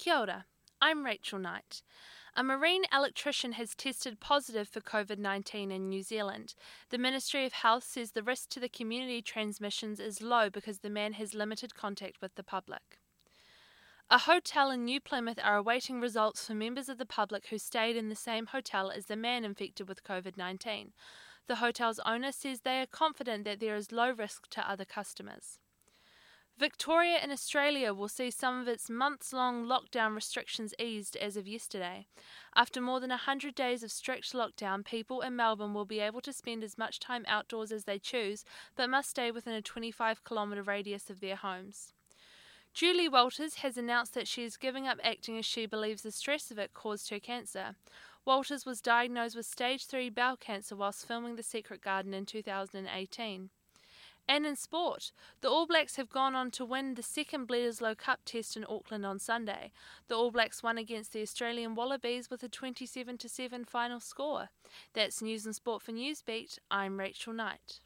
Kia ora, I'm Rachel Knight. A marine electrician has tested positive for COVID 19 in New Zealand. The Ministry of Health says the risk to the community transmissions is low because the man has limited contact with the public. A hotel in New Plymouth are awaiting results for members of the public who stayed in the same hotel as the man infected with COVID 19. The hotel's owner says they are confident that there is low risk to other customers. Victoria in Australia will see some of its months long lockdown restrictions eased as of yesterday. After more than 100 days of strict lockdown, people in Melbourne will be able to spend as much time outdoors as they choose, but must stay within a 25 kilometre radius of their homes. Julie Walters has announced that she is giving up acting as she believes the stress of it caused her cancer. Walters was diagnosed with stage 3 bowel cancer whilst filming The Secret Garden in 2018. And in sport, the All Blacks have gone on to win the second Bledisloe Cup test in Auckland on Sunday. The All Blacks won against the Australian Wallabies with a 27 7 final score. That's news and sport for Newsbeat. I'm Rachel Knight.